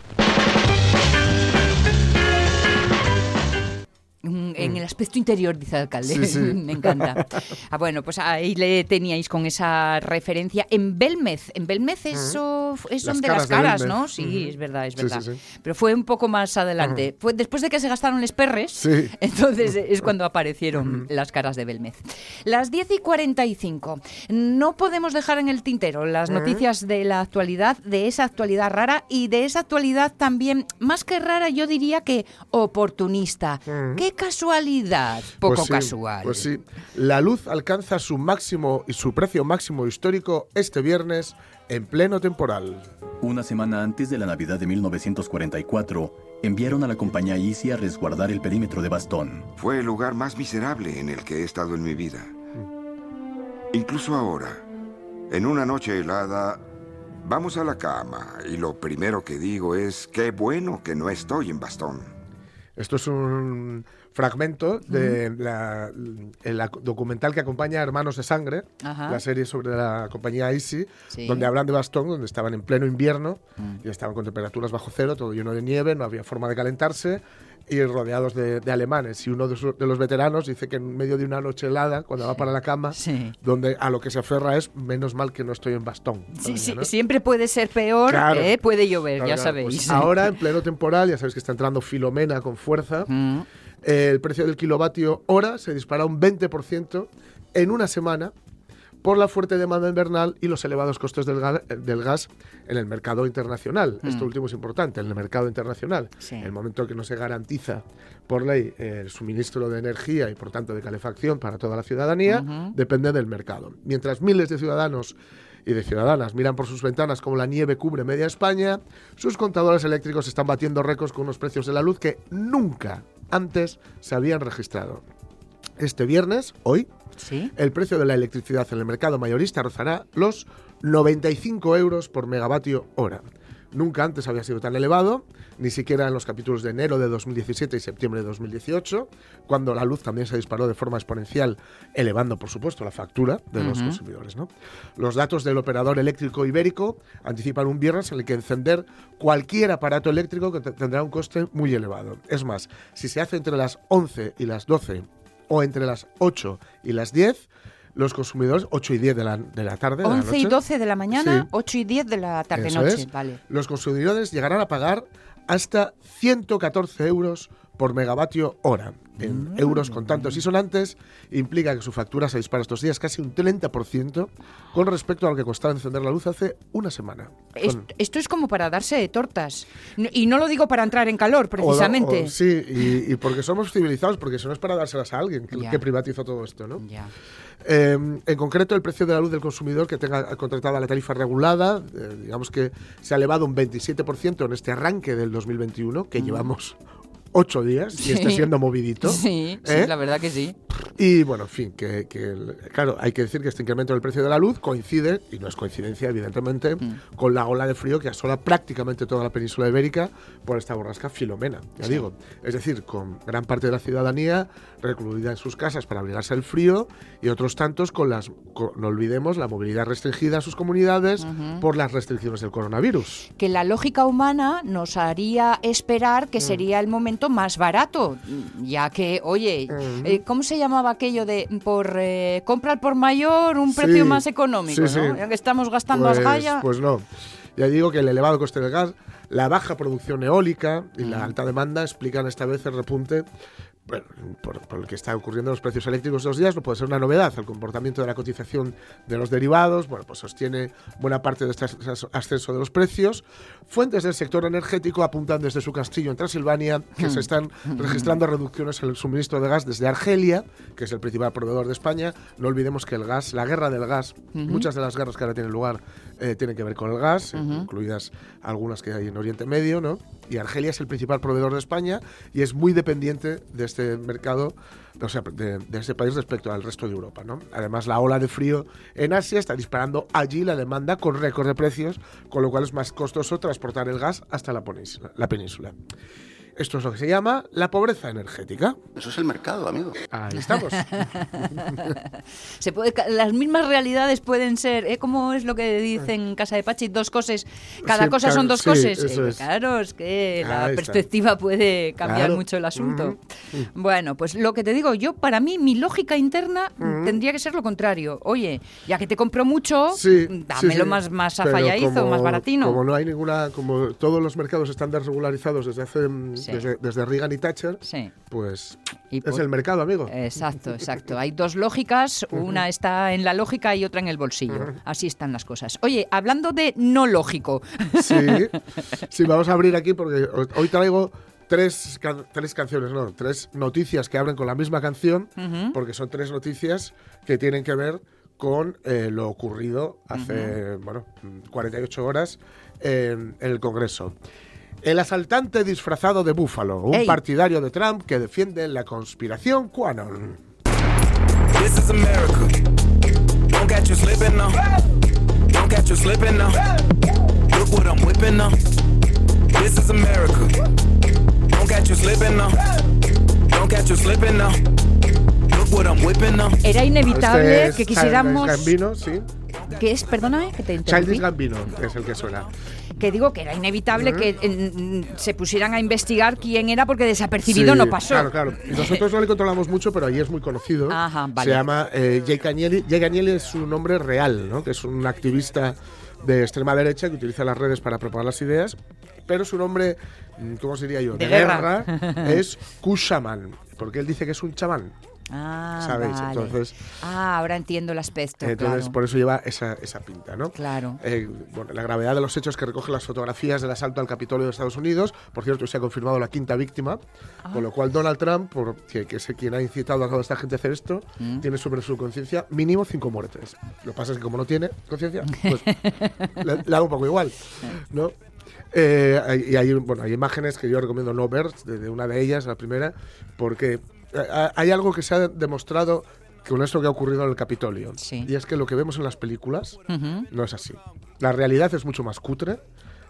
En el aspecto interior, dice el alcalde. Sí, sí. Me encanta. Ah, bueno, pues ahí le teníais con esa referencia. En Belmez, en Belmez eso es Las donde caras las de caras. ¿no? Sí, Ujú. es verdad, es verdad. sí. Pero fue un poco más adelante. Fue después de que se gastaron los perres, entonces es cuando aparecieron las caras de Belmez. Las 10 y 45. No podemos dejar en el tintero las noticias de la actualidad, de esa actualidad rara y de esa actualidad también, más que rara, yo diría que oportunista. ¡Qué casualidad! Poco Pues sí, casual. Pues sí, la luz alcanza su máximo y su precio máximo histórico este viernes en pleno temporal. Una semana antes de la Navidad de 1944, enviaron a la compañía Easy a resguardar el perímetro de Bastón. Fue el lugar más miserable en el que he estado en mi vida. Incluso ahora, en una noche helada, vamos a la cama y lo primero que digo es, qué bueno que no estoy en bastón. Esto es un fragmento de la, el documental que acompaña a Hermanos de Sangre, Ajá. la serie sobre la compañía Easy, Sí. donde hablan de Bastón, donde estaban en pleno invierno Mm. y estaban con temperaturas bajo cero, todo lleno de nieve, no había forma de calentarse y rodeados de, de alemanes. Y uno de, su- de los veteranos dice que en medio de una noche helada, cuando va para la cama, donde a lo que se aferra es menos mal que no estoy en Bastón. Sí, sí, ¿no? siempre puede ser peor, Claro. ¿eh? puede llover, Claro, ya claro. sabéis. Pues ahora, en pleno temporal, ya sabéis que está entrando Filomena con fuerza. Mm. El precio del kilovatio hora se dispara un 20% en una semana por la fuerte demanda invernal y los elevados costos del, ga- del gas en el mercado internacional. Mm. Esto último es importante, en el mercado internacional. Sí. El momento que no se garantiza por ley eh, el suministro de energía y por tanto de calefacción para toda la ciudadanía, depende del mercado. Mientras miles de ciudadanos y de ciudadanas miran por sus ventanas como la nieve cubre media España, sus contadores eléctricos están batiendo récords con unos precios de la luz que nunca antes se habían registrado. Este viernes, hoy, el precio de la electricidad en el mercado mayorista rozará los 95 euros por megavatio hora. Nunca antes había sido tan elevado, ni siquiera en los capítulos de enero de 2017 y septiembre de 2018, cuando la luz también se disparó de forma exponencial, elevando, por supuesto, la factura de los consumidores. ¿no? Los datos del operador eléctrico ibérico anticipan un viernes en el que encender cualquier aparato eléctrico que te- tendrá un coste muy elevado. Es más, si se hace entre las 11 y las 12 o entre las 8 y las 10, los consumidores, 8 y 10 de la, de la tarde. de la 11 y noche. 12 de la mañana, Sí. 8 y 10 de la tarde-noche. Vale. Los consumidores llegarán a pagar hasta 114 euros por megavatio hora. En Mm. euros contantes y sonantes, implica que su factura se dispara estos días casi un 30% con respecto a lo que costaba encender la luz hace una semana. Es- Con- esto es como para darse de tortas. Y no lo digo para entrar en calor, o- precisamente. o- sí, y, y porque somos civilizados, porque eso no es para dárselas a alguien que, Ya. que privatizó todo esto, ¿no? Eh, en concreto, el precio de la luz del consumidor que tenga contratada la tarifa regulada, eh, digamos que se ha elevado un 27% en este arranque del 2021, que llevamos ocho días y está Mm. Sí. siendo movidito. Sí, sí, ¿eh? la verdad que sí. Y bueno, en fin, que, que claro, hay que decir que este incremento del precio de la luz coincide, y no es coincidencia, evidentemente, Mm. con la ola de frío que asola prácticamente toda la península ibérica por esta borrasca Filomena, ya Sí. digo. Es decir, con gran parte de la ciudadanía recluida en sus casas para abrigarse el frío y otros tantos con las, con- no olvidemos, la movilidad restringida a sus comunidades Ujú. por las restricciones del coronavirus. Que la lógica humana nos haría esperar Mm. que sería el momento más barato, ya que, oye, eh, ¿cómo se llamaba aquello de por eh, comprar por mayor un precio Sí, más económico? sí, ¿no? sí. Ya que estamos gastando Pues, a galla. pues no. Ya digo que el elevado coste del gas, la baja producción eólica y la alta demanda explican esta vez el repunte bueno, por, por el que está ocurriendo en los precios eléctricos estos días. No puede ser una novedad. El comportamiento de la cotización de los derivados bueno, pues sostiene buena parte de este as- ascenso de los precios. Fuentes del sector energético apuntan desde su castillo en Transilvania que se están registrando reducciones en el suministro de gas desde Argelia, que es el principal proveedor de España. No olvidemos que el gas, la guerra del gas, muchas de las guerras que ahora tienen lugar eh, tienen que ver con el gas, Ujú. incluidas algunas que hay en Oriente Medio, ¿no? Y Argelia es el principal proveedor de España y es muy dependiente de este mercado, o sea, de, de este país respecto al resto de Europa, ¿no? Además, la ola de frío en Asia está disparando allí la demanda con récord de precios, con lo cual es más costoso transportar el gas hasta la península. La península. Esto es lo que se llama la pobreza energética. Eso es el mercado, amigo. Ahí estamos. Se puede, las mismas realidades pueden ser, ¿eh? ¿Cómo es lo que dicen en Casa de Pachi? Dos cosas, cada Sí, cosa son dos sí, cosas. Eh. Claro, es que la Ahí está. perspectiva puede cambiar Claro. mucho el asunto. Ujú. Bueno, pues lo que te digo, yo para mí mi lógica interna tendría que ser lo contrario. Oye, ya que te compro mucho, Sí, dámelo sí, sí. más, más afalladizo, más baratino. Como no hay ninguna, como todos los mercados están desregularizados desde hace mm, Sí. desde, desde Reagan y Thatcher, Sí. pues Y es el mercado, amigo. Exacto, exacto. Hay dos lógicas, una está en la lógica y otra en el bolsillo. Así están las cosas. Oye, hablando de no lógico. Sí, sí, vamos a abrir aquí porque hoy traigo tres, can- tres canciones, no, tres noticias que abren con la misma canción, porque son tres noticias que tienen que ver con eh, lo ocurrido hace, bueno, mm, 48 horas en, en el Congreso. El asaltante disfrazado de búfalo, un Ey. partidario de Trump que defiende la conspiración QAnon. This is America. Don't catch you slipping now. Don't catch you slipping now. Look what I'm whipping now. This is America. Don't catch you slipping now. Don't catch you slipping now. Era inevitable Este es que quisiéramos... Childish Gambino, sí. que es, perdóname, que te interrumpí. Childish Gambino es el que suena. Que digo que era inevitable Ujú. que mm, se pusieran a investigar quién era porque desapercibido Sí, no pasó. Claro, claro. Nosotros no le controlamos mucho, pero allí es muy conocido. Ajá, vale. Se llama eh, Jake Agnelli. Jake Agnelli es su nombre real, ¿no? Que es un activista de extrema derecha que utiliza las redes para propagar las ideas. Pero su nombre, mm, ¿cómo se diría yo? De guerra. es Kushaman. Porque él dice que es un chamán. Ah, ¿Sabéis? vale. Entonces- Ah, ahora entiendo el aspecto, Entonces, claro. por eso lleva esa, esa pinta, ¿no? Claro. Eh, bueno, la gravedad de los hechos que recoge las fotografías del asalto al Capitolio de Estados Unidos. Por cierto, se ha confirmado la quinta víctima. Ah. Con lo cual, Donald Trump, por, que, que es quien ha incitado a toda esta gente a hacer esto, Mm. tiene sobre su conciencia mínimo cinco muertes. Lo que pasa es que, como no tiene conciencia, pues le, le da un poco igual, ¿no? Eh, y hay, bueno, hay imágenes que yo recomiendo no ver, de, de una de ellas, la primera, porque hay algo que se ha demostrado con esto que ha ocurrido en el Capitolio. Y es que lo que vemos en las películas no es así. La realidad es mucho más cutre,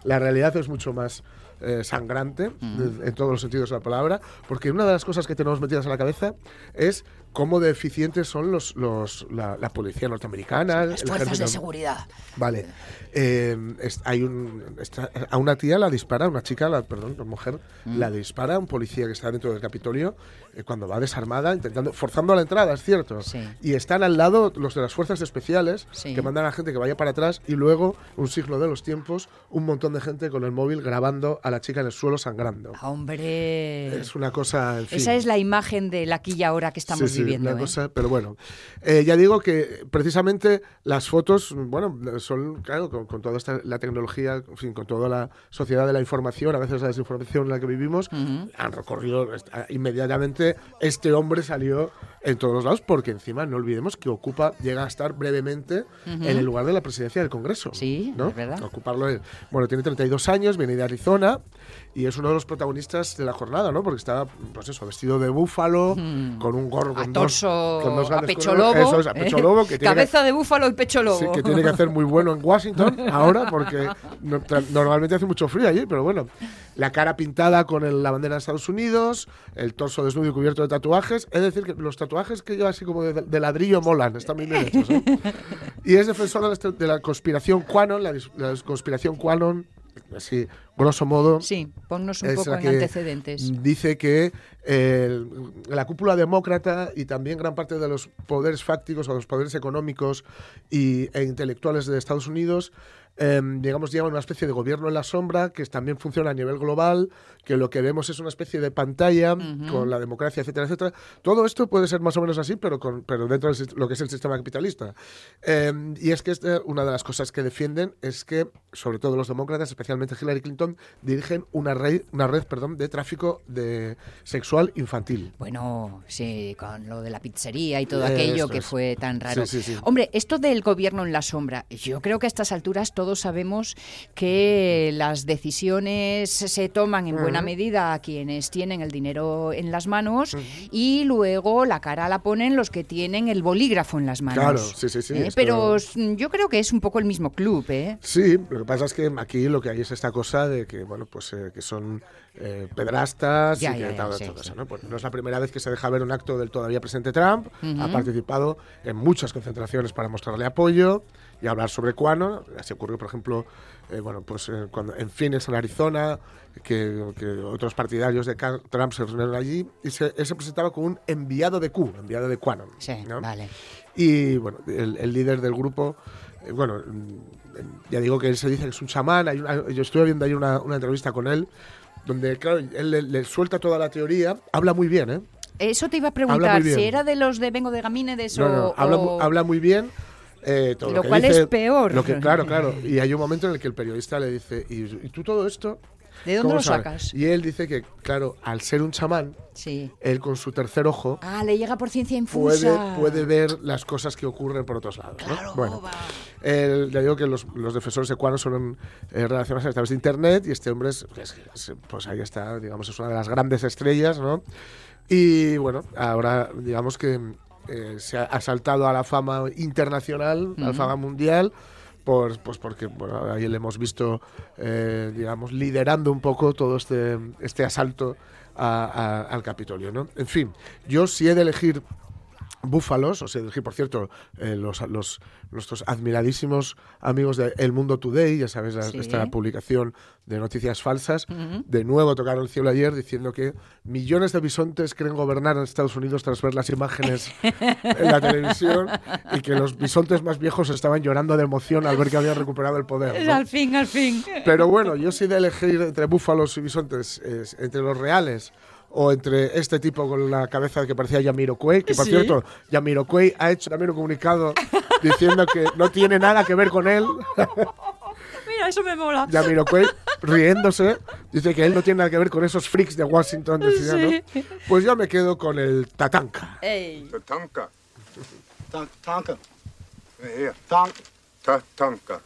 la realidad es mucho más eh, sangrante, de- en todos los sentidos de la palabra, porque una de las cosas que tenemos metidas en la cabeza es cómo de eficientes son los, los la, la policía norteamericana, Las fuerzas ejército- de seguridad. Vale. Eh, es- hay un, está- a una tía la dispara, una chica, la, perdón, una mujer, Mm. la dispara un policía que está dentro del Capitolio eh, cuando va desarmada, intentando, forzando la entrada, es cierto. Y están al lado los de las fuerzas especiales Sí. que mandan a la gente que vaya para atrás y luego, un siglo de los tiempos, un montón de gente con el móvil grabando a la chica en el suelo sangrando. Hombre. Es una cosa, en fin. Esa es la imagen del aquí y ahora que estamos Sí, sí, viviendo. una ¿eh? cosa- pero bueno, Eh, ya digo que precisamente las fotos, bueno, son, claro, con, con toda esta, la tecnología, en fin, con toda la sociedad de la información, a veces la desinformación en la que vivimos, han recorrido inmediatamente. Este hombre salió en todos los lados, porque encima no olvidemos que ocupa, llega a estar brevemente Ujú. en el lugar de la presidencia del Congreso. Sí, ¿no? es verdad. Ocuparlo él. Bueno, tiene 32 años, viene de Arizona y es uno de los protagonistas de la jornada, ¿no? Porque está, pues eso, vestido de búfalo, con un gorro con Mm. A dos, con dos a grandes pecho cuernos. lobo. Eso es, a pecho ¿eh? lobo. Que tiene que- Cabeza de búfalo y pecho lobo. Sí, que tiene que hacer muy bueno en Washington ahora, porque no- normalmente hace mucho frío allí, pero bueno. La cara pintada con el- la bandera de Estados Unidos, el torso desnudo y cubierto de tatuajes. Es decir, que los tatuajes que lleva así como de, de ladrillo molan, están muy bien hechos. ¿eh? Y es defensor de la, est- de la conspiración Quanon, la, la conspiración Quanon, así, grosso modo. Sí, ponnos un poco en antecedentes. Dice que eh, la cúpula demócrata y también gran parte de los poderes fácticos o los poderes económicos y, e intelectuales de Estados Unidos, eh, digamos, llevan una especie de gobierno en la sombra que también funciona a nivel global, que lo que vemos es una especie de pantalla con la democracia, etcétera, etcétera. Todo esto puede ser más o menos así, pero, con, pero dentro de lo que es el sistema capitalista. Eh, y es que este- una de las cosas que defienden es que, sobre todo los demócratas, especialmente Hillary Clinton, dirigen una red, una red perdón, de tráfico de sexual infantil. Bueno, sí, con lo de la pizzería y todo Eh, aquello que es. fue tan raro. Sí, sí, sí. Hombre, esto del gobierno en la sombra, yo creo que a estas alturas todos sabemos que las decisiones se toman en buena medida a quienes tienen el dinero en las manos y luego la cara la ponen los que tienen el bolígrafo en las manos. Claro, sí, sí, sí, ¿Eh? Pero yo creo que es un poco el mismo club, ¿eh? Sí, lo que pasa es que aquí lo que hay es esta cosa de que, bueno, pues eh, que son eh, pedrastas Ya, y que ya, ya, sí, todo sí. eso, ¿no? Pues no es la primera vez que se deja ver un acto del todavía presidente Trump. Ha participado en muchas concentraciones para mostrarle apoyo y hablar sobre Quanon. Así ocurrió, por ejemplo, eh, bueno, pues eh, cuando en Phoenix, en Arizona, que, que otros partidarios de Trump se reunieron allí y se, él se presentaba como un enviado de Q, enviado de Quanon. Sí, ¿no? vale. Y bueno, el, el líder del grupo, eh, bueno, mm, ya digo que él se dice que es un chamán. Hay una- yo estuve viendo ahí una, una entrevista con él, donde, claro, él le, le suelta toda la teoría. Habla muy bien, ¿eh? Eso te iba a preguntar, si era de los de Vengo de Gamínedes No, o... no, habla, o- habla muy bien. Eh, todo Lo que cual dice- es peor. Lo que, claro, claro. Y hay un momento en el que el periodista le dice, ¿y, y tú todo esto? ¿De dónde lo sabes?". sacas? Y él dice que, claro, al ser un chamán, Sí. él con su tercer ojo Ah, le llega por ciencia puede, infusa. puede ver las cosas que ocurren por otros lados. ¿no? Bueno, el- ya digo que los, los defensores de Quanon son eh, relacionados a través de Internet y este hombre, es, es- es- pues ahí está, digamos, es una de las grandes estrellas, ¿no? Y bueno, ahora digamos que eh, se ha, ha saltado a la fama internacional, a la fama mundial. Por, pues porque bueno, ahí le hemos visto, eh, digamos, liderando un poco todo este, este asalto a- a- al Capitolio. ¿no? En fin, yo si he de elegir búfalos, o sea, por cierto, eh, los, los, nuestros admiradísimos amigos de El Mundo Today, ya sabes, la- Sí. esta publicación de noticias falsas, de nuevo tocaron el cielo ayer diciendo que millones de bisontes quieren gobernar en Estados Unidos tras ver las imágenes en la televisión y que los bisontes más viejos estaban llorando de emoción al ver que habían recuperado el poder. ¿no? Al fin, al fin. Pero bueno, yo sí de elegir entre búfalos y bisontes, es entre los reales o entre este tipo con la cabeza que parecía Yamiroquai, que por Sí. cierto, Yamiroquai ha hecho también un comunicado diciendo que no tiene nada que ver con él. Mira, eso me mola. Yamiroquai, riéndose, dice que él no tiene nada que ver con esos freaks de Washington. decía. Pues yo me quedo con el Tatanka. Ey. Tatanka. Tatanka. Tank. Tatanka.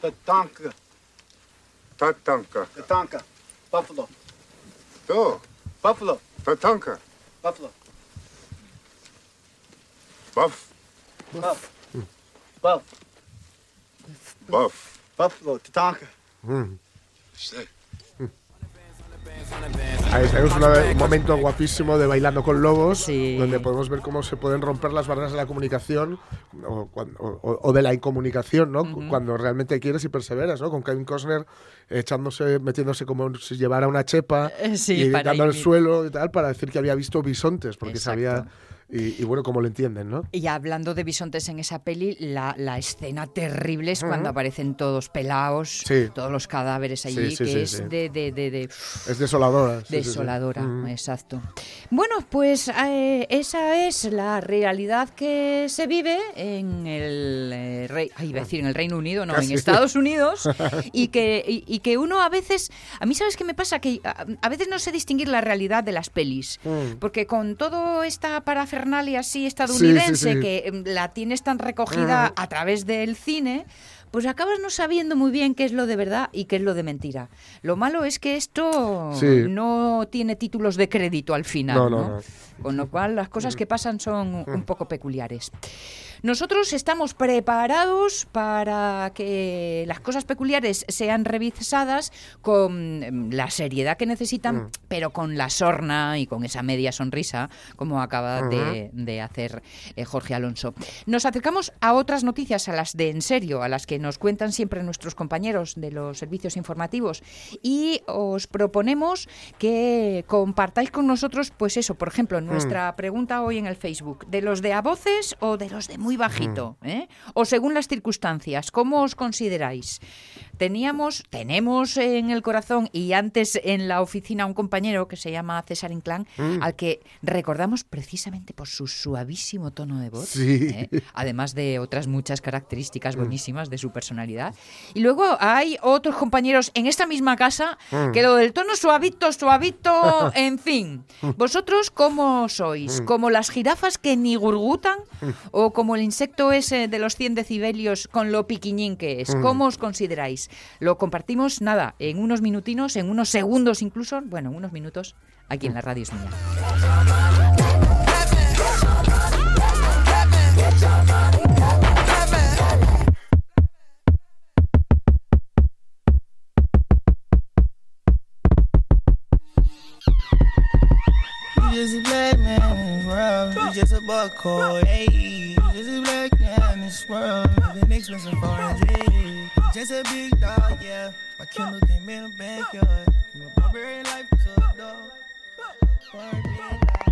Tatanka. Tatanka. Tatanka. Buffalo. Oh. Buffalo. Tatanka. Buffalo. Buff. Buff. Buff. Buff. Buffalo. Tatanka. Mm. Say. Ahí tenemos una- un momento guapísimo de Bailando con Lobos, donde podemos ver cómo se pueden romper las barreras de la comunicación o, o- o- de la incomunicación, ¿no? Cuando realmente quieres y perseveras, ¿no? Con Kevin Costner echándose, metiéndose como si llevara una chepa Eh, sí, y dando al suelo y tal para decir que había visto bisontes, porque Exacto. sabía... Y, y bueno, como lo entienden, ¿no? Y hablando de bisontes en esa peli, la, la escena terrible es cuando Ujú. aparecen todos pelados, Sí. todos los cadáveres allí, Sí, sí, que sí, es sí. De, de, de, de- Es desoladora. sí, sí, sí. desoladora, exacto. Bueno, pues eh, esa es la realidad que se vive en el eh, rey, ay, iba a decir en el Reino Unido, no, Casi. en Estados Unidos, y que, y, y que uno a veces, a mí sabes qué me pasa, que a, a veces no sé distinguir la realidad de las pelis, Mm. porque con toda esta parafernalia así estadounidense sí. que em, la tienes tan recogida Mm. a través del cine, pues acabas no sabiendo muy bien qué es lo de verdad y qué es lo de mentira. Lo malo es que esto Sí. no tiene títulos de crédito al final, No, ¿no? no, no. Con lo cual las cosas que pasan son un poco peculiares. Nosotros estamos preparados para que las cosas peculiares sean revisadas con em, la seriedad que necesitan, Mm. pero con la sorna y con esa media sonrisa, como acaba de, de hacer eh, Jorge Alonso. Nos acercamos a otras noticias, a las de en serio, a las que nos cuentan siempre nuestros compañeros de los servicios informativos, y os proponemos que compartáis con nosotros, pues eso, por ejemplo, nuestra pregunta hoy en el Facebook, de los de a voces o de los de muy bajito, ¿eh? o según las circunstancias, ¿cómo os consideráis? Teníamos, tenemos en el corazón y antes en la oficina un compañero que se llama César Inclán, Mm. al que recordamos precisamente por su suavísimo tono de voz, Sí. ¿eh? además de otras muchas características buenísimas de su personalidad. Y luego hay otros compañeros en esta misma casa Mm. que lo del tono suavito, suavito, en fin. ¿Vosotros cómo sois? Mm. ¿Como las jirafas que ni gurgutan? ¿O como el insecto ese de los 100 decibelios con lo piquiñín que es? Mm. ¿Cómo os consideráis? Lo compartimos, nada, en unos minutinos, en unos segundos incluso, bueno, en unos minutos, aquí en la radio es mía. You just a black man. You just a buck hey. You just a black man in this world. Living expensive foreign J. Just a big dog, yeah. My Kindle came in the backyard. From a barbarian life to a dog. Barbarian life.